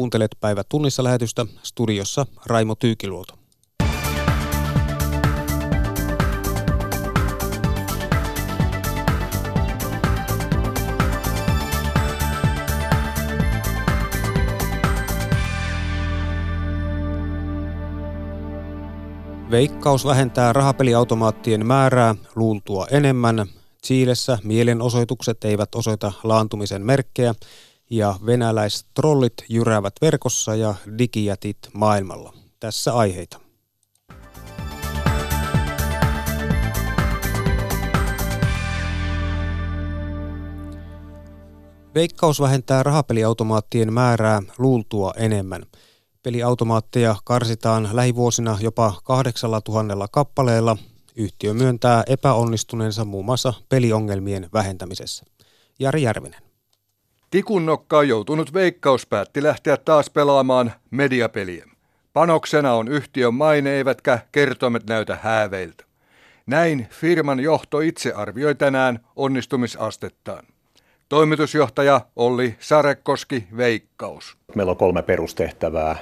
Kuuntelet päivä tunnissa lähetystä studiossa Raimo Tyykiluoto. Veikkaus vähentää rahapeliautomaattien määrää luultua enemmän. Chiilessä mielenosoitukset eivät osoita laantumisen merkkejä ja venäläistrollit jyräävät verkossa ja digijätit maailmalla. Tässä aiheita. Veikkaus vähentää rahapeliautomaattien määrää luultua enemmän – Peliautomaatteja karsitaan lähivuosina jopa 8000 kappaleella. Yhtiö myöntää epäonnistuneensa muun muassa peliongelmien vähentämisessä. Jari Järvinen. Tikunnokkaan joutunut Veikkaus päätti lähteä taas pelaamaan mediapeliä. Panoksena on yhtiön maine eivätkä kertomet näytä hääveiltä. Näin firman johto itse arvioi tänään onnistumisastettaan. Toimitusjohtaja Olli Sarekoski, Veikkaus. Meillä on kolme perustehtävää.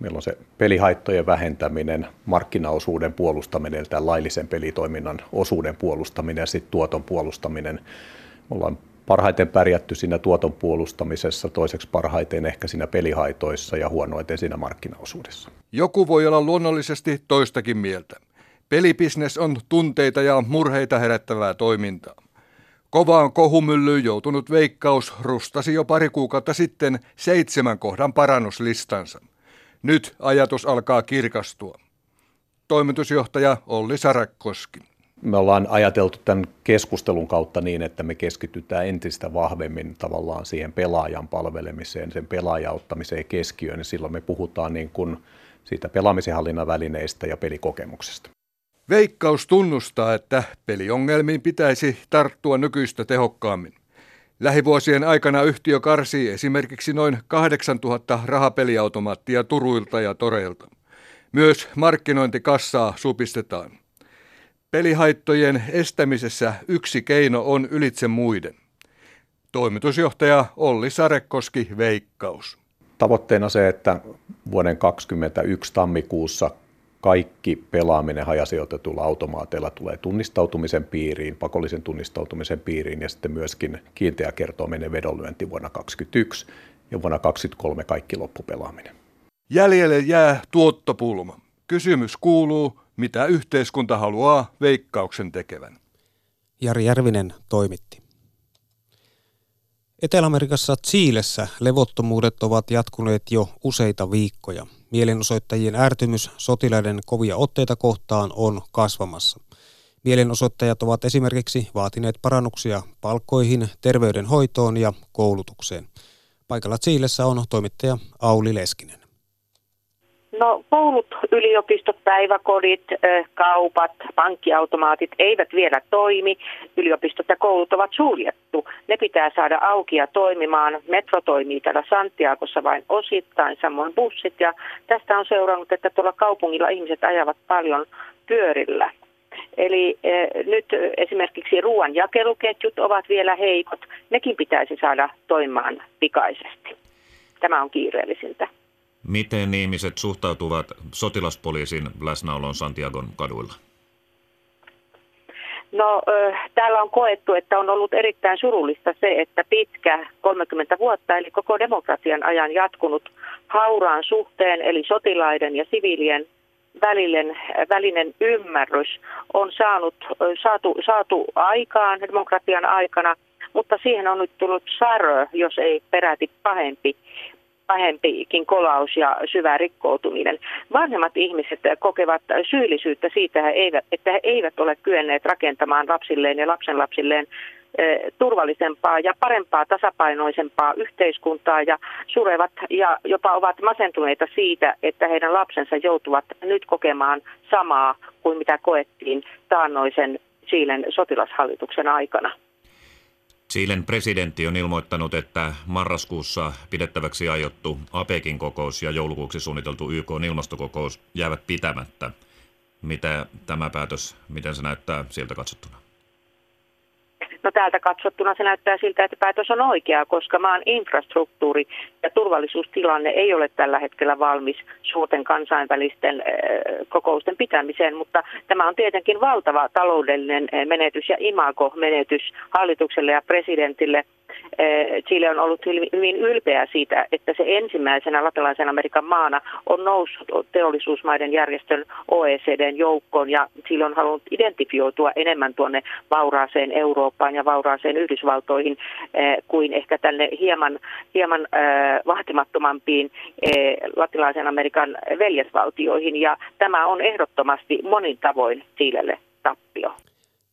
Meillä on se pelihaittojen vähentäminen, markkinaosuuden puolustaminen, tämän laillisen pelitoiminnan osuuden puolustaminen ja sitten tuoton puolustaminen. Me ollaan parhaiten pärjätty siinä tuoton puolustamisessa, toiseksi parhaiten ehkä siinä pelihaitoissa ja huonoiten siinä markkinaosuudessa. Joku voi olla luonnollisesti toistakin mieltä. Pelibisnes on tunteita ja murheita herättävää toimintaa. Kovaan kohumyllyyn joutunut veikkaus rustasi jo pari kuukautta sitten seitsemän kohdan parannuslistansa. Nyt ajatus alkaa kirkastua. Toimitusjohtaja Olli Sarakkoski. Me ollaan ajateltu tämän keskustelun kautta niin, että me keskitytään entistä vahvemmin tavallaan siihen pelaajan palvelemiseen, sen pelaajaottamiseen keskiöön, ja silloin me puhutaan niin kuin siitä pelaamisen hallinnan välineistä ja pelikokemuksesta. Veikkaus tunnustaa, että peliongelmiin pitäisi tarttua nykyistä tehokkaammin. Lähivuosien aikana yhtiö karsii esimerkiksi noin 8000 rahapeliautomaattia Turuilta ja Toreilta. Myös markkinointikassaa supistetaan. Pelihaittojen estämisessä yksi keino on ylitse muiden. Toimitusjohtaja Olli Sarekoski Veikkaus. Tavoitteena se, että vuoden 2021 tammikuussa kaikki pelaaminen hajasijoitetulla automaateilla tulee tunnistautumisen piiriin, pakollisen tunnistautumisen piiriin ja sitten myöskin kiinteä kertominen vedonlyönti vuonna 2021 ja vuonna 2023 kaikki loppupelaaminen. Jäljelle jää tuottopulma. Kysymys kuuluu, mitä yhteiskunta haluaa veikkauksen tekevän. Jari Järvinen toimitti. Etelä-Amerikassa Chiilessä levottomuudet ovat jatkuneet jo useita viikkoja. Mielenosoittajien ärtymys sotilaiden kovia otteita kohtaan on kasvamassa. Mielenosoittajat ovat esimerkiksi vaatineet parannuksia palkkoihin, terveydenhoitoon ja koulutukseen. Paikalla Chiilessä on toimittaja Auli Leskinen. No koulut, yliopistot, päiväkodit, kaupat, pankkiautomaatit eivät vielä toimi. Yliopistot ja koulut ovat suljettu. Ne pitää saada auki ja toimimaan. Metro toimii täällä Santiagossa vain osittain, samoin bussit. Ja tästä on seurannut, että tuolla kaupungilla ihmiset ajavat paljon pyörillä. Eli eh, nyt esimerkiksi ruoan jakeluketjut ovat vielä heikot. Nekin pitäisi saada toimimaan pikaisesti. Tämä on kiireellisintä. Miten ihmiset suhtautuvat sotilaspoliisin läsnäoloon Santiagon kaduilla? No täällä on koettu, että on ollut erittäin surullista se, että pitkä 30 vuotta, eli koko demokratian ajan jatkunut hauraan suhteen, eli sotilaiden ja siviilien välinen, välinen ymmärrys on saanut, saatu, saatu aikaan demokratian aikana, mutta siihen on nyt tullut särö, jos ei peräti pahempi pahempikin kolaus ja syvä rikkoutuminen. Vanhemmat ihmiset kokevat syyllisyyttä siitä, että he eivät ole kyenneet rakentamaan lapsilleen ja lapsenlapsilleen turvallisempaa ja parempaa, tasapainoisempaa yhteiskuntaa ja surevat ja jopa ovat masentuneita siitä, että heidän lapsensa joutuvat nyt kokemaan samaa kuin mitä koettiin taannoisen Chilen sotilashallituksen aikana. Chilen presidentti on ilmoittanut, että marraskuussa pidettäväksi aiottu APEKin kokous ja joulukuuksi suunniteltu YK ilmastokokous jäävät pitämättä. Mitä tämä päätös, miten se näyttää sieltä katsottuna? No täältä katsottuna se näyttää siltä, että päätös on oikea, koska maan infrastruktuuri ja turvallisuustilanne ei ole tällä hetkellä valmis suurten kansainvälisten kokousten pitämiseen, mutta tämä on tietenkin valtava taloudellinen menetys ja imago-menetys hallitukselle ja presidentille – Eh, Chile on ollut hyvin ylpeä siitä, että se ensimmäisenä latinalaisen Amerikan maana on noussut teollisuusmaiden järjestön OECDn joukkoon ja Chile on halunnut identifioitua enemmän tuonne vauraaseen Eurooppaan ja vauraaseen Yhdysvaltoihin kuin ehkä tänne hieman, hieman vahtimattomampiin latinalaisen Amerikan veljesvaltioihin ja tämä on ehdottomasti monin tavoin Chilelle tappio.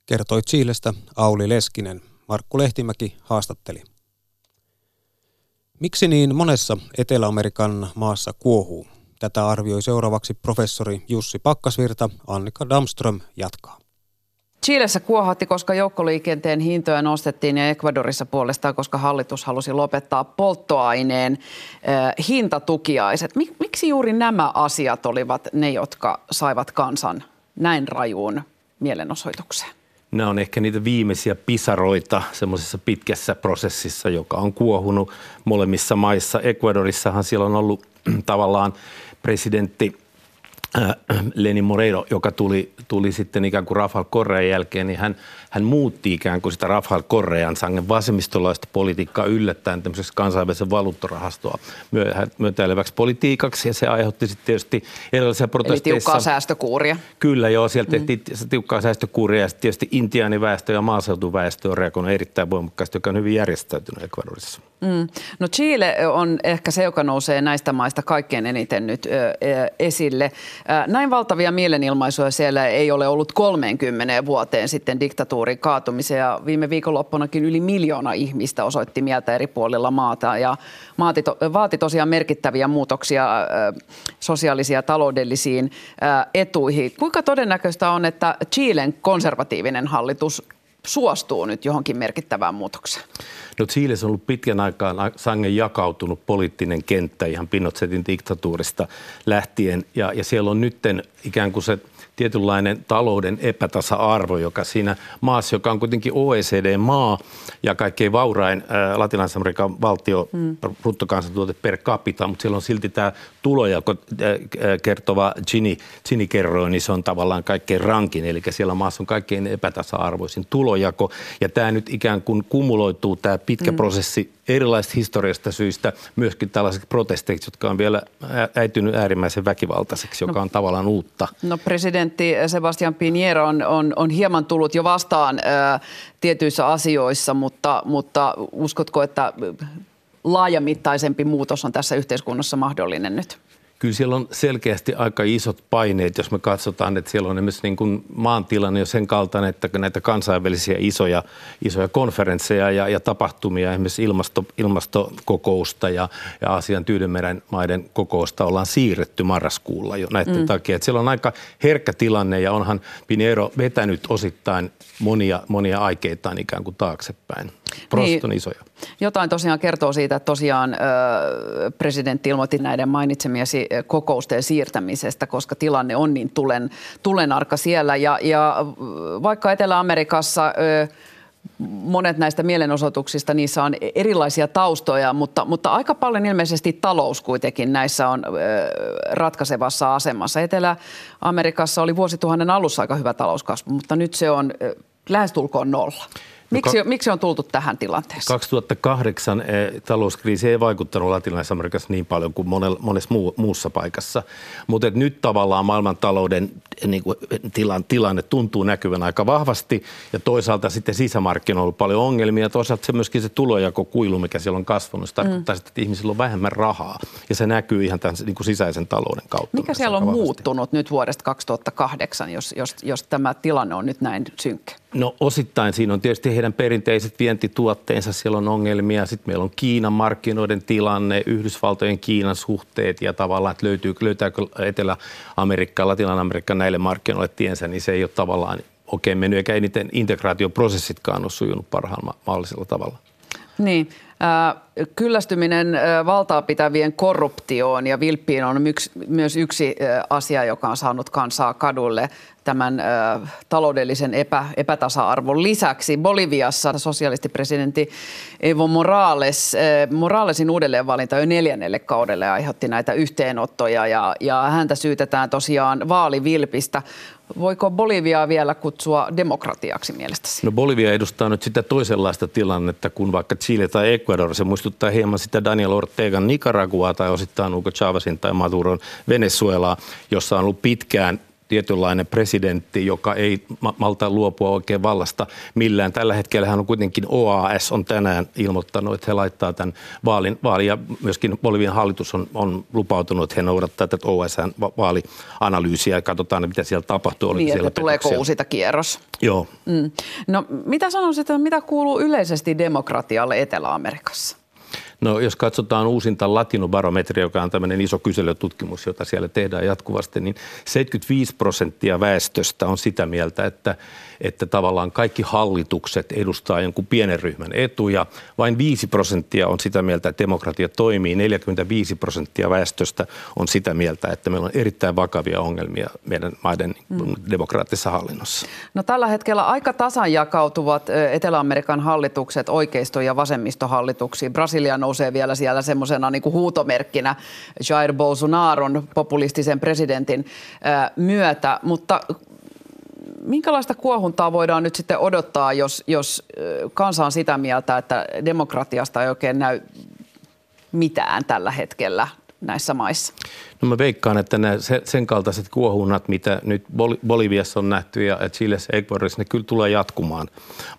Kertoi Chilestä Auli Leskinen. Markku Lehtimäki haastatteli. Miksi niin monessa Etelä-Amerikan maassa kuohuu? Tätä arvioi seuraavaksi professori Jussi Pakkasvirta. Annika Damström jatkaa. Chiilessä kuohatti, koska joukkoliikenteen hintoja nostettiin ja Ecuadorissa puolestaan, koska hallitus halusi lopettaa polttoaineen äh, hintatukiaiset. Miksi juuri nämä asiat olivat ne, jotka saivat kansan näin rajuun mielenosoitukseen? Nämä on ehkä niitä viimeisiä pisaroita semmoisessa pitkässä prosessissa, joka on kuohunut molemmissa maissa. Ecuadorissahan siellä on ollut tavallaan presidentti Äh, Lenin Moreiro, joka tuli, tuli sitten ikään kuin Rafael Correan jälkeen, niin hän, hän muutti ikään kuin sitä Rafael Correan sangen vasemmistolaista politiikkaa yllättäen tämmöiseksi kansainvälisen valuuttarahastoa myötäileväksi politiikaksi ja se aiheutti sitten tietysti erilaisia protesteissa. Eli tiukkaa säästökuuria. Kyllä joo, siellä mm. tehtiin mm. tiukkaa säästökuuria ja sitten tietysti intiaaniväestö ja maaseutuväestö on reagoinut erittäin voimakkaasti, joka on hyvin järjestäytynyt Ecuadorissa. Mm. No Chile on ehkä se, joka nousee näistä maista kaikkein eniten nyt ö, esille. Näin valtavia mielenilmaisuja siellä ei ole ollut 30 vuoteen sitten diktatuurin kaatumisen ja viime viikonloppunakin yli miljoona ihmistä osoitti mieltä eri puolilla maata ja maati to, vaati tosiaan merkittäviä muutoksia sosiaalisia ja taloudellisiin etuihin. Kuinka todennäköistä on, että Chilen konservatiivinen hallitus suostuu nyt johonkin merkittävään muutokseen? No Chiilessä on ollut pitkän aikaan sangen jakautunut poliittinen kenttä ihan Pinochetin diktatuurista lähtien ja, ja siellä on nytten ikään kuin se tietynlainen talouden epätasa-arvo, joka siinä maassa, joka on kuitenkin OECD-maa ja kaikkein vaurain ää, Latinalais-Amerikan valtio mm. bruttokansantuote per capita, mutta siellä on silti tämä tulojako kertova Gini, Gini kerroin, niin se on tavallaan kaikkein rankin, eli siellä maassa on kaikkein epätasa-arvoisin tulojako ja tämä nyt ikään kuin kumuloituu tämä pitkä mm. prosessi erilaisista historiasta syistä myöskin tällaiset protesteiksi, jotka on vielä äitynyt äärimmäisen väkivaltaiseksi, joka no, on tavallaan uutta. No presidentti Sebastian Pinheiro on, on, on hieman tullut jo vastaan ää, tietyissä asioissa, mutta, mutta uskotko, että laajamittaisempi muutos on tässä yhteiskunnassa mahdollinen nyt? Kyllä siellä on selkeästi aika isot paineet, jos me katsotaan, että siellä on esimerkiksi niin kuin maantilanne jo sen kaltainen, että näitä kansainvälisiä isoja, isoja konferensseja ja, ja tapahtumia, esimerkiksi ilmasto, ilmastokokousta ja, ja Aasian Tyydenmeren maiden kokousta ollaan siirretty marraskuulla jo näiden mm. takia. Että siellä on aika herkkä tilanne ja onhan Pinero vetänyt osittain monia, monia aikeitaan ikään kuin taaksepäin. Prosessit niin, on isoja. Jotain tosiaan kertoo siitä, että tosiaan presidentti ilmoitti näiden mainitsemiesi kokousten siirtämisestä, koska tilanne on niin tulen, tulenarka siellä. Ja, ja vaikka Etelä-Amerikassa monet näistä mielenosoituksista, niissä on erilaisia taustoja, mutta, mutta aika paljon ilmeisesti talous kuitenkin näissä on ratkaisevassa asemassa. Etelä-Amerikassa oli vuosituhannen alussa aika hyvä talouskasvu, mutta nyt se on lähestulkoon nolla. Miksi, no, miksi on tultu tähän tilanteeseen? 2008 eh, talouskriisi ei vaikuttanut Latinalaisessa Amerikassa niin paljon kuin monessa muu, muussa paikassa. Mutta nyt tavallaan maailmantalouden eh, niin kuin, tilan, tilanne tuntuu näkyvän aika vahvasti ja toisaalta sitten sisämarkkinoilla on ollut paljon ongelmia ja toisaalta se myöskin se kuilu, mikä siellä on kasvanut, se tarkoittaa mm. että ihmisillä on vähemmän rahaa ja se näkyy ihan tämän niin kuin sisäisen talouden kautta. Mikä siellä on muuttunut nyt vuodesta 2008, jos, jos, jos tämä tilanne on nyt näin synkkä? No osittain siinä on tietysti heidän perinteiset vientituotteensa, siellä on ongelmia. Sitten meillä on Kiinan markkinoiden tilanne, Yhdysvaltojen Kiinan suhteet ja tavallaan, että löytyy, löytääkö Etelä-Amerikka, Latinalainen-Amerikka näille markkinoille tiensä, niin se ei ole tavallaan oikein mennyt, eikä eniten integraatioprosessitkaan ole sujunut parhaalla mahdollisella tavalla. Niin, Kyllästyminen valtaa pitävien korruptioon ja vilppiin on myös yksi asia, joka on saanut kansaa kadulle tämän ö, taloudellisen epä, epätasa-arvon lisäksi. Boliviassa sosialistipresidentti Evo Morales, ö, Moralesin uudelleenvalinta jo neljännelle kaudelle aiheutti näitä yhteenottoja ja, ja häntä syytetään tosiaan vaalivilpistä. Voiko Boliviaa vielä kutsua demokratiaksi mielestäsi? No Bolivia edustaa nyt sitä toisenlaista tilannetta kuin vaikka Chile tai Ecuador. Se muistuttaa hieman sitä Daniel Ortegan Nicaraguaa tai osittain Hugo Chavezin tai Maduron Venezuelaa, jossa on ollut pitkään tietynlainen presidentti, joka ei malta luopua oikein vallasta millään. Tällä hetkellä hän on kuitenkin OAS on tänään ilmoittanut, että he laittaa tämän vaalin, vaali ja myöskin Bolivian hallitus on, on lupautunut, että he noudattaa tätä OSN vaalianalyysiä ja katsotaan, mitä siellä tapahtuu. Niin, siellä että tuleeko uusita kierros. Joo. Mm. No mitä sanoisit, että mitä kuuluu yleisesti demokratialle Etelä-Amerikassa? No jos katsotaan uusinta latinobarometria, joka on tämmöinen iso kyselytutkimus, jota siellä tehdään jatkuvasti, niin 75 prosenttia väestöstä on sitä mieltä, että että tavallaan kaikki hallitukset edustaa jonkun pienen ryhmän etuja. Vain 5 prosenttia on sitä mieltä, että demokratia toimii. 45 prosenttia väestöstä on sitä mieltä, että meillä on erittäin vakavia ongelmia meidän maiden mm. demokraattisessa hallinnossa. No tällä hetkellä aika tasan jakautuvat Etelä-Amerikan hallitukset oikeisto- ja vasemmistohallituksiin. Brasilia nousee vielä siellä semmoisena niin kuin huutomerkkinä Jair Bolsonaron populistisen presidentin myötä, mutta minkälaista kuohuntaa voidaan nyt sitten odottaa, jos, jos kansa on sitä mieltä, että demokratiasta ei oikein näy mitään tällä hetkellä näissä maissa? No mä veikkaan, että nämä sen kaltaiset kuohunnat, mitä nyt Boliviassa on nähty ja Chilessä Ecuadorissa, ne kyllä tulee jatkumaan.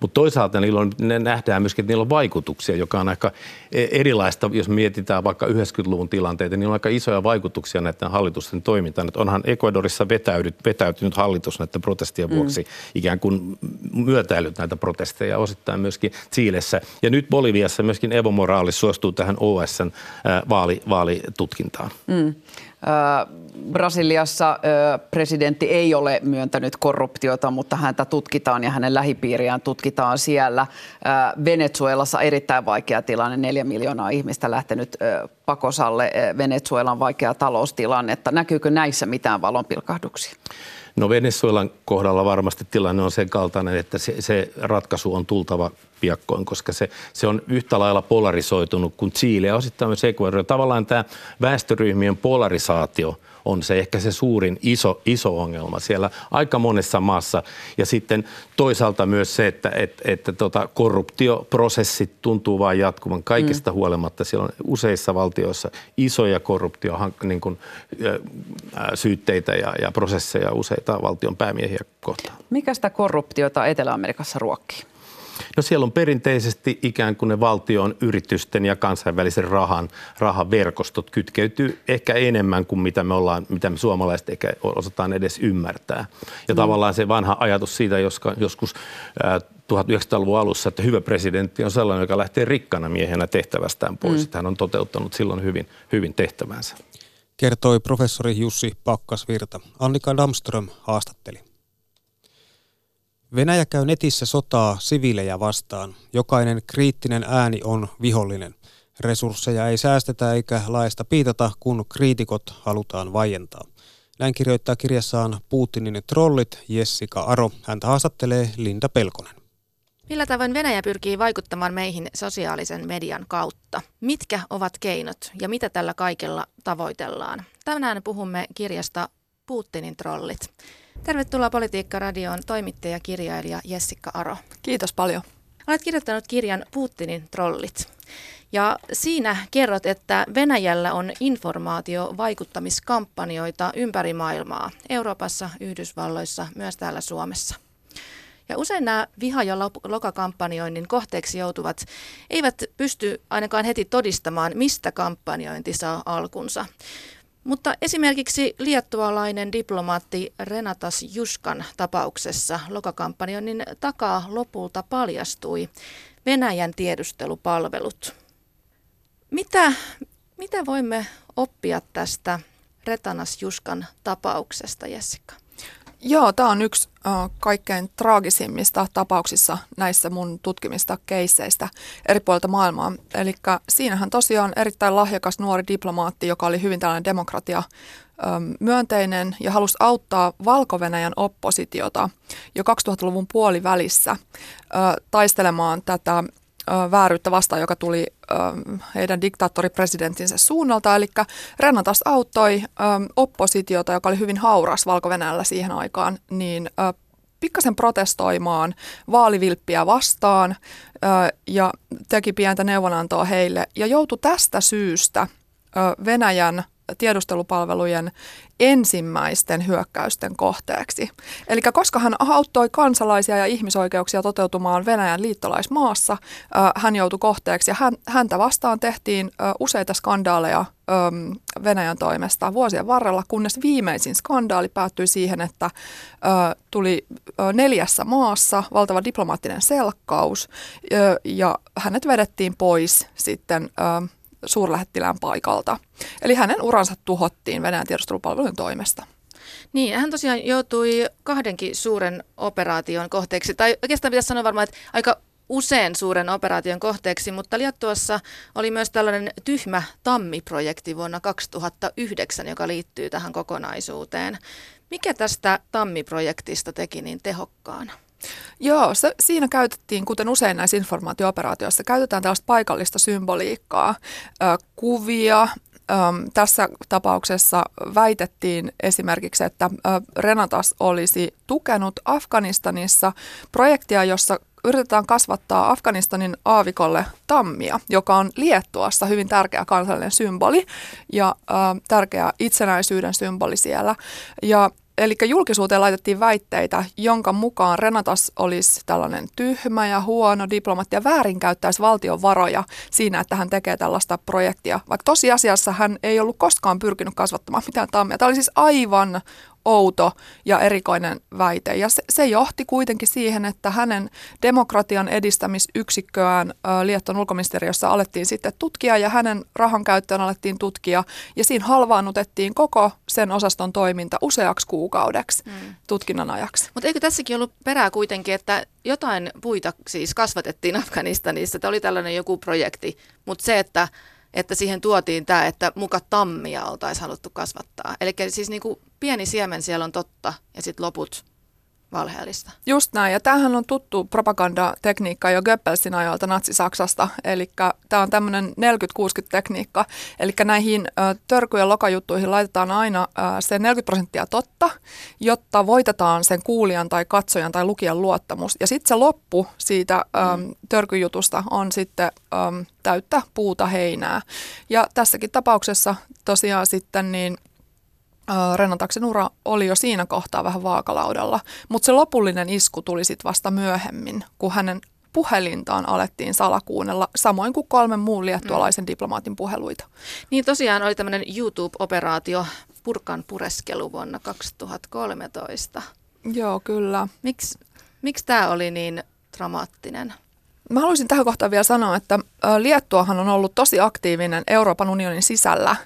Mutta toisaalta niillä on, ne nähdään myöskin, että niillä on vaikutuksia, joka on aika e-, erilaista, jos mietitään vaikka 90-luvun tilanteita, niin on aika isoja vaikutuksia näiden hallitusten toimintaan. Että onhan Ecuadorissa vetäytynyt, vetäytynyt hallitus näiden protestien mm. vuoksi mm. ikään kuin myötäillyt näitä protesteja, osittain myöskin Chilessä. Ja nyt Boliviassa myöskin Evo Morales suostuu tähän OSN vaali, vaalitutkintaan. Mm. Brasiliassa presidentti ei ole myöntänyt korruptiota, mutta häntä tutkitaan ja hänen lähipiiriään tutkitaan siellä. Venezuelassa erittäin vaikea tilanne, neljä miljoonaa ihmistä lähtenyt pakosalle. Venezuelan vaikea taloustilanne. Näkyykö näissä mitään valonpilkahduksia? No Venezuelan kohdalla varmasti tilanne on sen kaltainen, että se, se ratkaisu on tultava piakkoin, koska se, se on yhtä lailla polarisoitunut kuin Chile ja osittain myös Ecuador. Tavallaan tämä väestöryhmien polarisaatio – on se ehkä se suurin iso, iso ongelma siellä aika monessa maassa. Ja sitten toisaalta myös se, että että että tota, korruptioprosessit tuntuu vain jatkuvan kaikista mm. huolimatta. Siellä on useissa valtioissa isoja korruptio niin kuin, syytteitä ja, ja prosesseja useita valtion päämiehiä kohtaan. Mikä sitä korruptiota Etelä-Amerikassa ruokkii? No siellä on perinteisesti ikään kuin ne valtion yritysten ja kansainvälisen rahan, rahan verkostot kytkeytyy ehkä enemmän kuin mitä me ollaan, mitä me suomalaiset ehkä osataan edes ymmärtää. Ja mm. tavallaan se vanha ajatus siitä joska, joskus 1900-luvun alussa, että hyvä presidentti on sellainen, joka lähtee rikkana miehenä tehtävästään pois. Mm. Hän on toteuttanut silloin hyvin, hyvin tehtävänsä. Kertoi professori Jussi Pakkasvirta. Annika Damström haastatteli. Venäjä käy netissä sotaa siviilejä vastaan. Jokainen kriittinen ääni on vihollinen. Resursseja ei säästetä eikä laista piitata, kun kriitikot halutaan vaientaa. Näin kirjoittaa kirjassaan Putinin trollit Jessica Aro. Häntä haastattelee Linda Pelkonen. Millä tavoin Venäjä pyrkii vaikuttamaan meihin sosiaalisen median kautta? Mitkä ovat keinot ja mitä tällä kaikella tavoitellaan? Tänään puhumme kirjasta Putinin trollit. Tervetuloa Politiikka-radioon toimittaja kirjailija Jessica Aro. Kiitos paljon. Olet kirjoittanut kirjan Putinin trollit. Ja siinä kerrot, että Venäjällä on informaatiovaikuttamiskampanjoita ympäri maailmaa, Euroopassa, Yhdysvalloissa, myös täällä Suomessa. Ja usein nämä viha- ja lokakampanjoinnin kohteeksi joutuvat eivät pysty ainakaan heti todistamaan, mistä kampanjointi saa alkunsa. Mutta esimerkiksi liettualainen diplomaatti Renatas Juskan tapauksessa lokakampanjoinnin takaa lopulta paljastui Venäjän tiedustelupalvelut. Mitä, mitä voimme oppia tästä Retanas Juskan tapauksesta, Jessica? Joo, tämä on yksi äh, kaikkein traagisimmista tapauksissa näissä mun tutkimista keisseistä eri puolilta maailmaa. Eli siinähän tosiaan erittäin lahjakas nuori diplomaatti, joka oli hyvin tällainen demokratia myönteinen ja halusi auttaa valko oppositiota jo 2000-luvun puolivälissä taistelemaan tätä vääryyttä vastaan, joka tuli heidän diktaattoripresidenttinsä suunnalta. Eli Renatas auttoi oppositiota, joka oli hyvin hauras valko siihen aikaan, niin pikkasen protestoimaan vaalivilppiä vastaan ja teki pientä neuvonantoa heille ja joutui tästä syystä Venäjän tiedustelupalvelujen ensimmäisten hyökkäysten kohteeksi. Eli koska hän auttoi kansalaisia ja ihmisoikeuksia toteutumaan Venäjän liittolaismaassa, hän joutui kohteeksi ja häntä vastaan tehtiin useita skandaaleja Venäjän toimesta vuosien varrella, kunnes viimeisin skandaali päättyi siihen, että tuli neljässä maassa valtava diplomaattinen selkkaus ja hänet vedettiin pois sitten suurlähettilään paikalta. Eli hänen uransa tuhottiin Venäjän tiedustelupalvelujen toimesta. Niin, hän tosiaan joutui kahdenkin suuren operaation kohteeksi, tai oikeastaan pitäisi sanoa varmaan, että aika usein suuren operaation kohteeksi, mutta Liettuassa oli myös tällainen tyhmä Tammi-projekti vuonna 2009, joka liittyy tähän kokonaisuuteen. Mikä tästä Tammi-projektista teki niin tehokkaan? Joo, se, siinä käytettiin, kuten usein näissä informaatiooperaatioissa, käytetään tällaista paikallista symboliikkaa, ö, kuvia. Ö, tässä tapauksessa väitettiin esimerkiksi, että ö, Renatas olisi tukenut Afganistanissa projektia, jossa yritetään kasvattaa Afganistanin aavikolle tammia, joka on Liettuassa hyvin tärkeä kansallinen symboli ja ö, tärkeä itsenäisyyden symboli siellä. Ja Eli julkisuuteen laitettiin väitteitä, jonka mukaan Renatas olisi tällainen tyhmä ja huono diplomaatti ja väärinkäyttäisi valtion varoja siinä, että hän tekee tällaista projektia. Vaikka tosiasiassa hän ei ollut koskaan pyrkinyt kasvattamaan mitään tammia. Tämä oli siis aivan outo ja erikoinen väite. Ja se, se johti kuitenkin siihen, että hänen demokratian edistämisyksikköään Lietton ulkoministeriössä alettiin sitten tutkia ja hänen rahan käyttöön alettiin tutkia. Ja siinä halvaannutettiin koko sen osaston toiminta useaksi kuukaudeksi hmm. tutkinnan ajaksi. Mutta eikö tässäkin ollut perää kuitenkin, että jotain puita siis kasvatettiin Afganistanissa, että oli tällainen joku projekti, mutta se, että että siihen tuotiin tämä, että muka tammia oltaisiin haluttu kasvattaa. Eli siis niin kuin pieni siemen siellä on totta ja sitten loput valheellista. Just näin, ja tämähän on tuttu propagandatekniikka jo Goebbelsin ajalta Natsi-Saksasta, eli tämä on tämmöinen 40-60-tekniikka, eli näihin ö, törky- ja lokajuttuihin laitetaan aina ö, se 40 prosenttia totta, jotta voitetaan sen kuulijan tai katsojan tai lukijan luottamus, ja sitten se loppu siitä ö, mm. törkyjutusta on sitten ö, täyttä puuta heinää, ja tässäkin tapauksessa tosiaan sitten niin – Renataksen ura oli jo siinä kohtaa vähän vaakalaudalla, mutta se lopullinen isku tuli sitten vasta myöhemmin, kun hänen puhelintaan alettiin salakuunnella, samoin kuin kolmen muun liettualaisen mm. diplomaatin puheluita. Niin tosiaan oli tämmöinen YouTube-operaatio Purkan pureskelu vuonna 2013. Joo, kyllä. Miksi miksi tämä oli niin dramaattinen? Mä haluaisin tähän kohtaan vielä sanoa, että Liettuahan on ollut tosi aktiivinen Euroopan unionin sisällä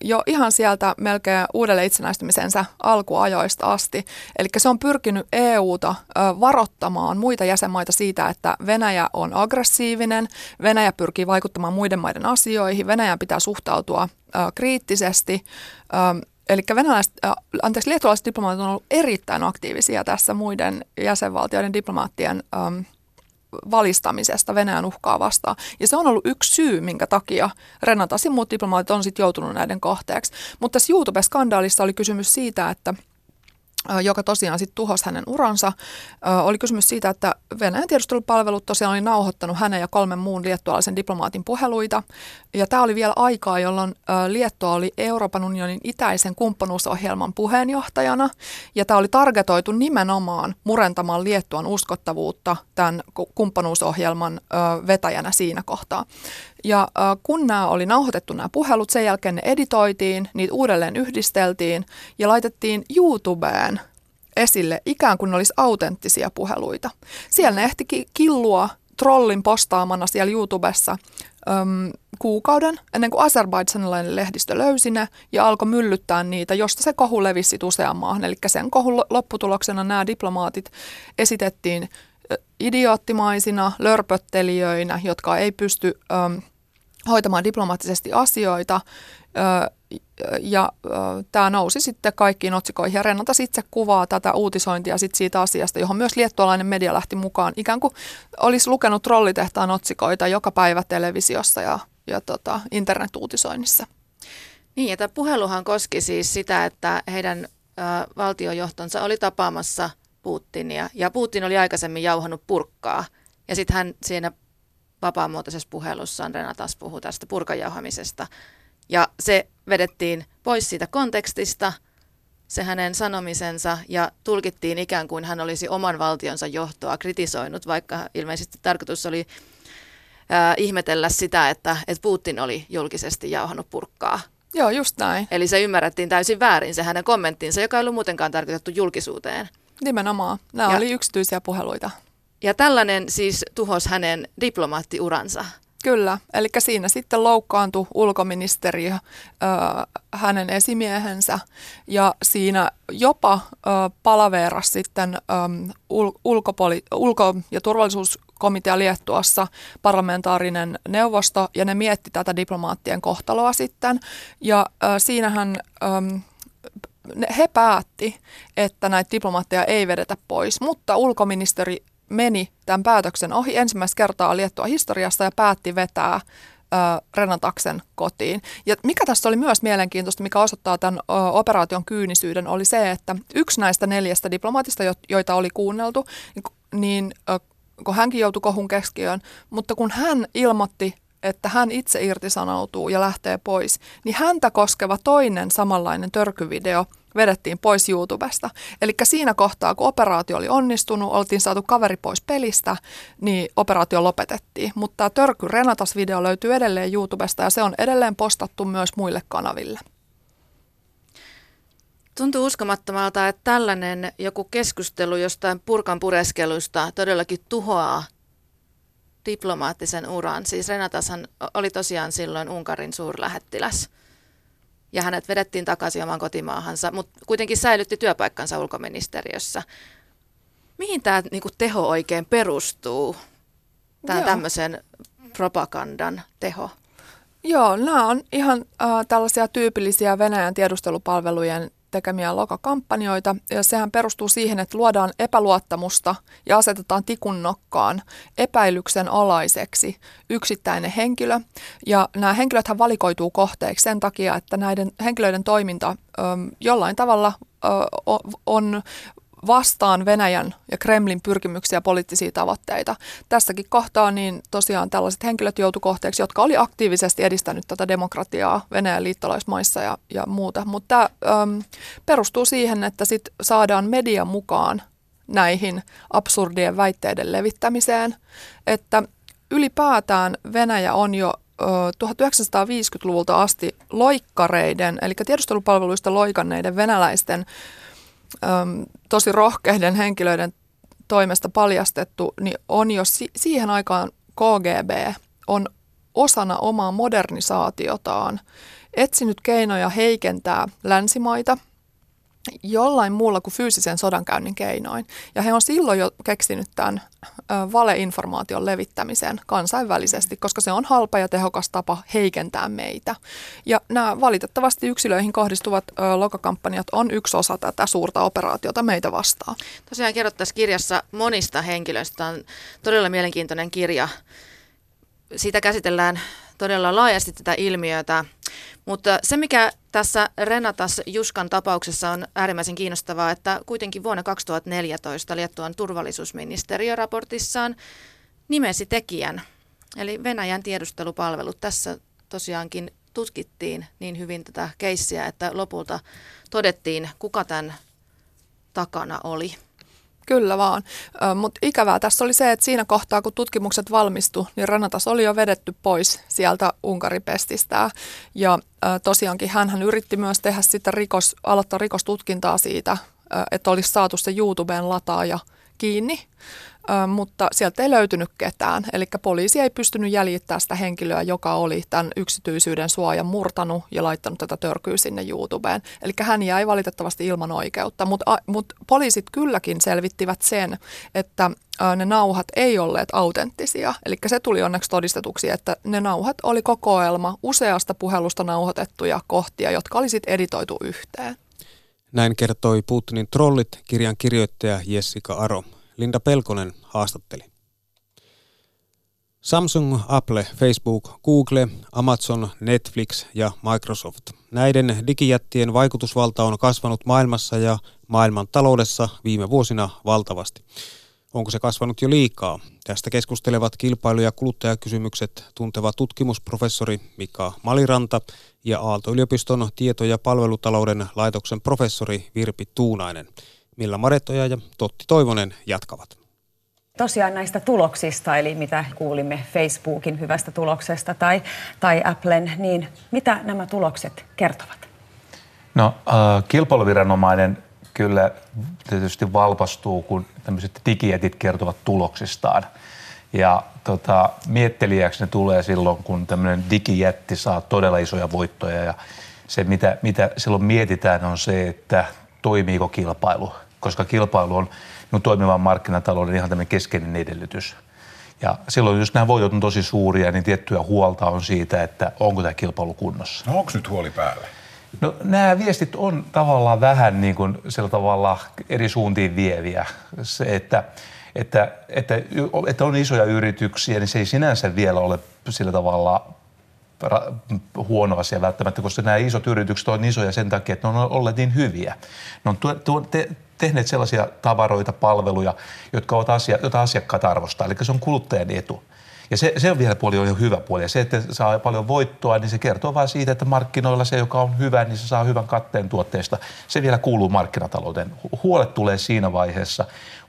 jo ihan sieltä melkein uudelle itsenäistymisensä alkuajoista asti. Eli se on pyrkinyt EUta varoittamaan muita jäsenmaita siitä, että Venäjä on aggressiivinen, Venäjä pyrkii vaikuttamaan muiden maiden asioihin, Venäjän pitää suhtautua kriittisesti. Eli venäläiset, anteeksi, liettualaiset diplomaatit on ollut erittäin aktiivisia tässä muiden jäsenvaltioiden diplomaattien valistamisesta Venäjän uhkaa vastaan. Ja se on ollut yksi syy, minkä takia Renatas ja muut diplomaatit on sitten joutunut näiden kohteeksi. Mutta tässä YouTube-skandaalissa oli kysymys siitä, että – joka tosiaan sitten tuhosi hänen uransa. Oli kysymys siitä, että Venäjän tiedustelupalvelut tosiaan oli nauhoittanut hänen ja kolmen muun liettualaisen diplomaatin puheluita. Ja tämä oli vielä aikaa, jolloin Liettua oli Euroopan unionin itäisen kumppanuusohjelman puheenjohtajana. Ja tämä oli targetoitu nimenomaan murentamaan Liettuan uskottavuutta tämän kumppanuusohjelman vetäjänä siinä kohtaa. Ja äh, kun nämä oli nauhoitettu nämä puhelut, sen jälkeen ne editoitiin, niitä uudelleen yhdisteltiin ja laitettiin YouTubeen esille ikään kuin ne olisi autenttisia puheluita. Siellä ne ehti killua trollin postaamana siellä YouTubessa äm, kuukauden ennen kuin azerbaidsanilainen lehdistö löysi ne ja alkoi myllyttää niitä, josta se kohu levisi useaan maahan. Eli sen kohun lopputuloksena nämä diplomaatit esitettiin idioottimaisina, lörpöttelijöinä, jotka ei pysty äm, hoitamaan diplomaattisesti asioita. ja tämä nousi sitten kaikkiin otsikoihin. Ja Renata itse kuvaa tätä uutisointia sit siitä asiasta, johon myös liettualainen media lähti mukaan. Ikään kuin olisi lukenut rollitehtaan otsikoita joka päivä televisiossa ja, ja tota, internetuutisoinnissa. Niin, että puheluhan koski siis sitä, että heidän ö, valtiojohtonsa oli tapaamassa Putinia. Ja Putin oli aikaisemmin jauhanut purkkaa. Ja sitten hän siinä vapaamuotoisessa puhelussaan Renatas puhuu tästä purkajauhamisesta. Ja se vedettiin pois siitä kontekstista, se hänen sanomisensa, ja tulkittiin ikään kuin hän olisi oman valtionsa johtoa kritisoinut, vaikka ilmeisesti tarkoitus oli äh, ihmetellä sitä, että, että Putin oli julkisesti jauhannut purkkaa. Joo, just näin. Eli se ymmärrettiin täysin väärin, se hänen kommenttinsa, joka ei ollut muutenkaan tarkoitettu julkisuuteen. Nimenomaan. Nämä ja, oli yksityisiä puheluita. Ja tällainen siis tuhos hänen diplomaattiuransa. Kyllä, eli siinä sitten loukkaantui ulkoministeri, äh, hänen esimiehensä ja siinä jopa palaveeras sitten ul- ulkopoli- ulko- ja turvallisuuskomitea Liettuassa parlamentaarinen neuvosto ja ne mietti tätä diplomaattien kohtaloa sitten ja äh, siinähän he päätti, että näitä diplomaatteja ei vedetä pois, mutta ulkoministeri meni tämän päätöksen ohi ensimmäistä kertaa Liettua historiassa ja päätti vetää Renataksen kotiin. Ja mikä tässä oli myös mielenkiintoista, mikä osoittaa tämän operaation kyynisyyden, oli se, että yksi näistä neljästä diplomaatista, joita oli kuunneltu, niin kun hänkin joutui kohun keskiöön, mutta kun hän ilmoitti, että hän itse irtisanoutuu ja lähtee pois, niin häntä koskeva toinen samanlainen törkyvideo – vedettiin pois YouTubesta. Eli siinä kohtaa, kun operaatio oli onnistunut, oltiin saatu kaveri pois pelistä, niin operaatio lopetettiin. Mutta tämä Törky Renatas-video löytyy edelleen YouTubesta ja se on edelleen postattu myös muille kanaville. Tuntuu uskomattomalta, että tällainen joku keskustelu jostain purkan pureskelusta todellakin tuhoaa diplomaattisen uran. Siis Renatashan oli tosiaan silloin Unkarin suurlähettiläs ja hänet vedettiin takaisin oman kotimaahansa, mutta kuitenkin säilytti työpaikkansa ulkoministeriössä. Mihin tämä niinku, teho oikein perustuu, tämä tämmöisen propagandan teho? Joo, nämä on ihan äh, tällaisia tyypillisiä Venäjän tiedustelupalvelujen tekemiä lokakampanjoita. Ja sehän perustuu siihen, että luodaan epäluottamusta ja asetetaan tikun nokkaan epäilyksen alaiseksi yksittäinen henkilö. Ja nämä henkilöthän valikoituu kohteeksi sen takia, että näiden henkilöiden toiminta ö, jollain tavalla ö, on vastaan Venäjän ja Kremlin pyrkimyksiä poliittisia tavoitteita. Tässäkin kohtaa niin tosiaan tällaiset henkilöt joutu kohteeksi, jotka oli aktiivisesti edistänyt tätä demokratiaa Venäjän liittolaismaissa ja, ja muuta. Mutta tämä perustuu siihen, että sit saadaan media mukaan näihin absurdien väitteiden levittämiseen, että ylipäätään Venäjä on jo 1950-luvulta asti loikkareiden, eli tiedustelupalveluista loikanneiden venäläisten tosi rohkeiden henkilöiden toimesta paljastettu, niin on jo si- siihen aikaan KGB on osana omaa modernisaatiotaan etsinyt keinoja heikentää länsimaita – jollain muulla kuin fyysisen sodankäynnin keinoin. Ja he on silloin jo keksinyt tämän valeinformaation levittämisen kansainvälisesti, koska se on halpa ja tehokas tapa heikentää meitä. Ja nämä valitettavasti yksilöihin kohdistuvat lokakampanjat on yksi osa tätä suurta operaatiota meitä vastaan. Tosiaan kerrot tässä kirjassa monista henkilöistä. On todella mielenkiintoinen kirja. Siitä käsitellään todella laajasti tätä ilmiötä. Mutta se, mikä tässä Renatas Juskan tapauksessa on äärimmäisen kiinnostavaa, että kuitenkin vuonna 2014 Liettuan turvallisuusministeriö raportissaan nimesi tekijän, eli Venäjän tiedustelupalvelut. Tässä tosiaankin tutkittiin niin hyvin tätä keissiä, että lopulta todettiin, kuka tämän takana oli. Kyllä vaan, mutta ikävää tässä oli se, että siinä kohtaa kun tutkimukset valmistu, niin Renatas oli jo vedetty pois sieltä Unkaripestistä ja tosiaankin hän yritti myös tehdä sitä rikos, aloittaa rikostutkintaa siitä, että olisi saatu se YouTubeen lataaja kiinni. Mutta sieltä ei löytynyt ketään. Eli poliisi ei pystynyt jäljittämään sitä henkilöä, joka oli tämän yksityisyyden suojan murtanut ja laittanut tätä törkyä sinne YouTubeen. Eli hän jäi valitettavasti ilman oikeutta, mutta mut poliisit kylläkin selvittivät sen, että ne nauhat ei olleet autenttisia. Eli se tuli onneksi todistetuksi, että ne nauhat oli kokoelma useasta puhelusta nauhoitettuja kohtia, jotka oli sitten editoitu yhteen. Näin kertoi Putinin trollit kirjan kirjoittaja Jessica Aro. Linda Pelkonen haastatteli. Samsung, Apple, Facebook, Google, Amazon, Netflix ja Microsoft. Näiden digijättien vaikutusvalta on kasvanut maailmassa ja maailman taloudessa viime vuosina valtavasti. Onko se kasvanut jo liikaa? Tästä keskustelevat kilpailu- ja kuluttajakysymykset tunteva tutkimusprofessori Mika Maliranta ja Aalto-yliopiston tieto- ja palvelutalouden laitoksen professori Virpi Tuunainen. Millä Maretoja ja Totti Toivonen jatkavat. Tosiaan näistä tuloksista, eli mitä kuulimme Facebookin hyvästä tuloksesta tai, tai Applen, niin mitä nämä tulokset kertovat? No, äh, kilpailuviranomainen kyllä tietysti valpastuu, kun tämmöiset digijätit kertovat tuloksistaan. Ja tota, miettelijäksi ne tulee silloin, kun tämmöinen digijätti saa todella isoja voittoja. Ja se, mitä, mitä silloin mietitään, on se, että toimiiko kilpailu. Koska kilpailu on no, toimivan markkinatalouden ihan tämmöinen keskeinen edellytys. Ja silloin, jos nämä voitot on tosi suuria, niin tiettyä huolta on siitä, että onko tämä kilpailu kunnossa. No onko nyt huoli päällä? No nämä viestit on tavallaan vähän niin kuin sillä tavalla eri suuntiin vieviä. Se, että, että, että, että on isoja yrityksiä, niin se ei sinänsä vielä ole sillä tavalla huono asia välttämättä, koska nämä isot yritykset on isoja sen takia, että ne on olleet niin hyviä. Ne on tuo, tuo, te, tehneet sellaisia tavaroita, palveluja, jotka ovat asia, joita asiakkaat arvostaa. Eli se on kuluttajan etu. Ja se, se on vielä puoli on jo hyvä puoli. Ja se, että saa paljon voittoa, niin se kertoo vain siitä, että markkinoilla se, joka on hyvä, niin se saa hyvän katteen tuotteesta. Se vielä kuuluu markkinatalouteen. Huolet tulee siinä vaiheessa,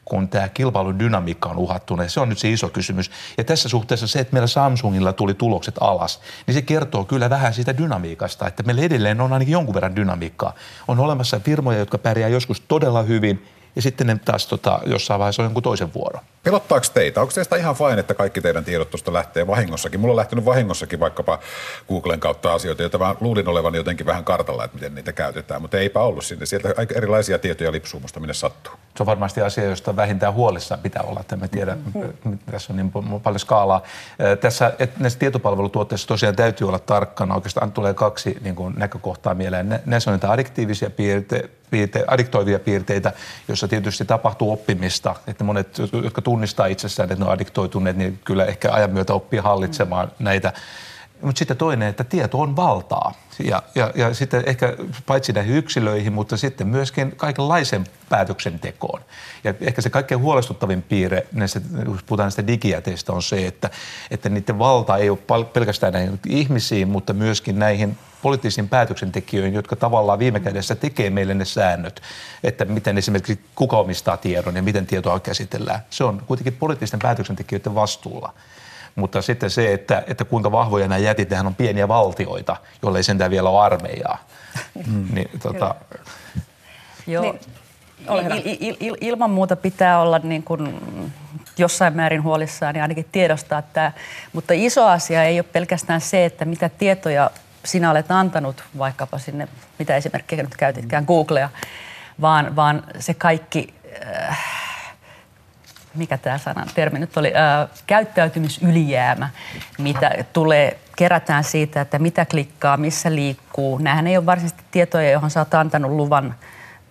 kun tämä kilpailudynamiikka on uhattuna. Se on nyt se iso kysymys. Ja tässä suhteessa se, että meillä Samsungilla tuli tulokset alas, niin se kertoo kyllä vähän siitä dynamiikasta, että meillä edelleen on ainakin jonkun verran dynamiikkaa. On olemassa firmoja, jotka pärjää joskus todella hyvin ja sitten ne taas tota, jossain vaiheessa on jonkun toisen vuoro. Pelottaako teitä? Onko teistä ihan fine, että kaikki teidän tiedot tuosta lähtee vahingossakin? Mulla on lähtenyt vahingossakin vaikkapa Googlen kautta asioita, joita mä luulin olevan jotenkin vähän kartalla, että miten niitä käytetään, mutta eipä ollut sinne. Sieltä aika erilaisia tietoja lipsuu musta minne sattuu. Se on varmasti asia, josta vähintään huolissaan pitää olla, että me tiedän, mm. tässä on niin paljon skaalaa. Tässä että näissä tietopalvelutuotteissa tosiaan täytyy olla tarkkana. Oikeastaan tulee kaksi niin kuin, näkökohtaa mieleen. Näissä on niitä addiktiivisia piirteitä, piirte, addiktoivia piirteitä, joissa tietysti tapahtuu oppimista. Että monet, jotka tunnistaa itsessään, että ne on addiktoituneet, niin kyllä ehkä ajan myötä oppii hallitsemaan mm. näitä. Mutta sitten toinen, että tieto on valtaa. Ja, ja, ja sitten ehkä paitsi näihin yksilöihin, mutta sitten myöskin kaikenlaisen päätöksentekoon. Ja ehkä se kaikkein huolestuttavin piirre, näissä, kun puhutaan näistä digijäteistä, on se, että, että niiden valta ei ole pelkästään näihin ihmisiin, mutta myöskin näihin poliittisiin päätöksentekijöihin, jotka tavallaan viime kädessä tekee meille ne säännöt, että miten esimerkiksi kuka omistaa tiedon ja miten tietoa käsitellään. Se on kuitenkin poliittisten päätöksentekijöiden vastuulla. Mutta sitten se, että, että kuinka vahvoja nämä jätit, nehän on pieniä valtioita, joille ei sentään vielä ole armeijaa. Mm. Niin, tota... Joo. Niin, il, il, il, ilman muuta pitää olla niin kuin jossain määrin huolissaan ja ainakin tiedostaa tämä. Mutta iso asia ei ole pelkästään se, että mitä tietoja sinä olet antanut vaikkapa sinne, mitä esimerkkejä nyt käytitkään, Googlea, vaan, vaan se kaikki, äh, mikä tämä sanan termi nyt oli, äh, käyttäytymisylijäämä, mitä tulee, kerätään siitä, että mitä klikkaa, missä liikkuu. Nämähän ei ole varsinaisesti tietoja, johon sä oot antanut luvan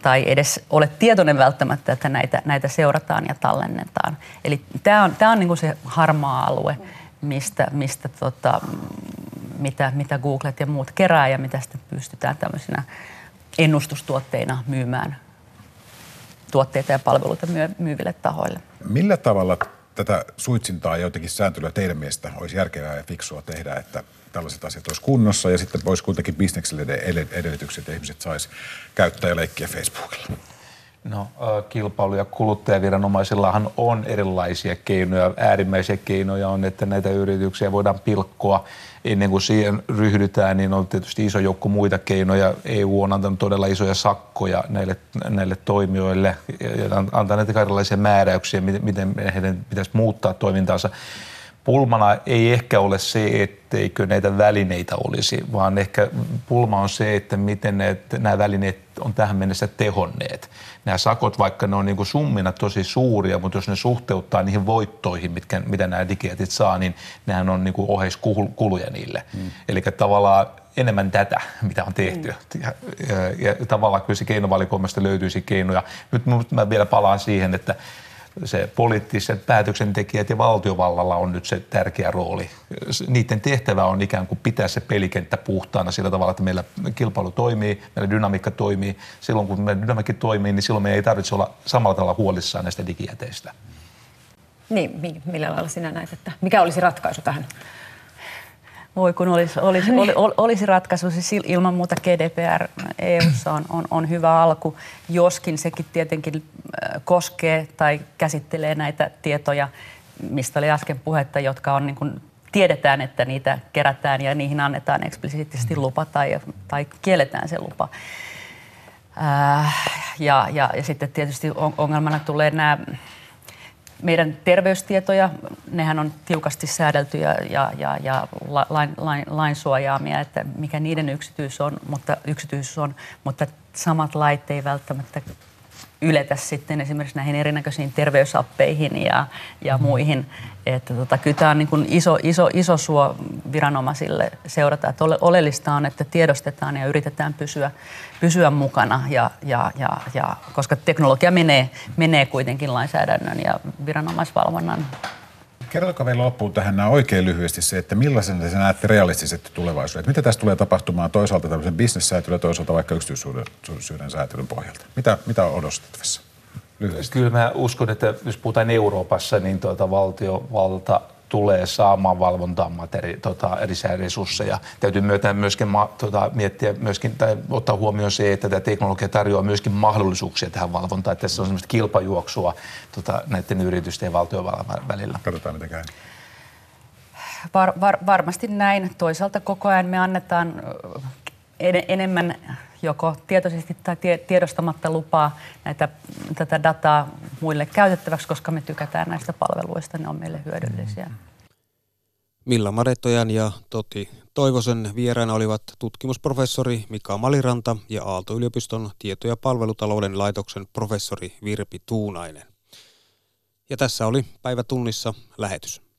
tai edes ole tietoinen välttämättä, että näitä, näitä seurataan ja tallennetaan. Eli tämä on, tämä on niin se harmaa alue, mistä, mistä tota, mitä, mitä Googlet ja muut kerää ja mitä sitten pystytään tämmöisinä ennustustuotteina myymään tuotteita ja palveluita myyville tahoille. Millä tavalla tätä suitsintaa ja jotenkin sääntelyä teidän mielestä olisi järkevää ja fiksua tehdä, että tällaiset asiat olisi kunnossa ja sitten olisi kuitenkin bisnekselle edellytykset, että ihmiset saisi käyttää ja leikkiä Facebookilla? No, kilpailu- ja kuluttajaviranomaisillahan on erilaisia keinoja. Äärimmäisiä keinoja on, että näitä yrityksiä voidaan pilkkoa ennen kuin siihen ryhdytään, niin on tietysti iso joukko muita keinoja. EU on antanut todella isoja sakkoja näille, näille toimijoille ja antaa näitä erilaisia määräyksiä, miten heidän pitäisi muuttaa toimintaansa pulmana ei ehkä ole se, etteikö näitä välineitä olisi, vaan ehkä pulma on se, että miten ne, nämä välineet on tähän mennessä tehonneet. Nämä sakot, vaikka ne on niin kuin summina tosi suuria, mutta jos ne suhteuttaa niihin voittoihin, mitkä, mitä nämä digietit saa, niin nehän on niin kuin oheiskuluja niille. Mm. Eli tavallaan enemmän tätä, mitä on tehty. Mm. Ja, ja, ja tavallaan kyllä se keinovalikoimasta löytyisi keinoja. Nyt mä vielä palaan siihen, että se poliittiset päätöksentekijät ja valtiovallalla on nyt se tärkeä rooli. Niiden tehtävä on ikään kuin pitää se pelikenttä puhtaana sillä tavalla, että meillä kilpailu toimii, meillä dynamiikka toimii. Silloin kun meidän dynamiikka toimii, niin silloin me ei tarvitse olla samalla tavalla huolissaan näistä digijäteistä. Niin, millä lailla sinä näet, että mikä olisi ratkaisu tähän? Voi kun olisi, olisi, niin. olisi, ratkaisu, siis ilman muuta GDPR EUssa on, on, on hyvä alku, joskin sekin tietenkin äh, koskee tai käsittelee näitä tietoja, mistä oli äsken puhetta, jotka on niin kuin, tiedetään, että niitä kerätään ja niihin annetaan eksplisiittisesti lupa tai, tai kielletään se lupa. Äh, ja, ja, ja sitten tietysti ongelmana tulee nämä meidän terveystietoja, nehän on tiukasti säädeltyjä ja, ja, ja lain, lain, lainsuojaamia, että mikä niiden yksityis on, mutta, yksityisyys on, mutta samat lait ei välttämättä yletä sitten esimerkiksi näihin erinäköisiin terveysappeihin ja, ja muihin. Että tota, kyllä tämä on niin kuin iso, iso, iso suo viranomaisille seurata. Että ole, oleellista on, että tiedostetaan ja yritetään pysyä, pysyä mukana, ja, ja, ja, ja, koska teknologia menee, menee kuitenkin lainsäädännön ja viranomaisvalvonnan Kertokaa vielä loppuun tähän nämä oikein lyhyesti se, että millaisen te näette realistisesti tulevaisuuden. Mitä tästä tulee tapahtumaan toisaalta tämmöisen bisnessäätelyn ja toisaalta vaikka yksityisyyden säätelyn pohjalta? Mitä, mitä on odotettavissa? Lyhyesti. Kyllä mä uskon, että jos puhutaan Euroopassa, niin tuota valtiovalta tulee saamaan valvontaan materi, tota, lisää resursseja. Täytyy myötä myöskin ma, tota, miettiä myöskin, tai ottaa huomioon se, että tämä teknologia tarjoaa myöskin mahdollisuuksia tähän valvontaan. Että tässä on semmoista kilpajuoksua tota, näiden yritysten ja valtiovallan välillä. Katsotaan, mitä käy. Var, var, varmasti näin. Toisaalta koko ajan me annetaan en, enemmän joko tietoisesti tai tie, tiedostamatta lupaa näitä, tätä dataa muille käytettäväksi, koska me tykätään näistä palveluista, ne on meille hyödyllisiä. Milla Maretojan ja Toti Toivosen vieraina olivat tutkimusprofessori Mika Maliranta ja Aalto-yliopiston tieto- ja palvelutalouden laitoksen professori Virpi Tuunainen. Ja tässä oli päivä tunnissa lähetys.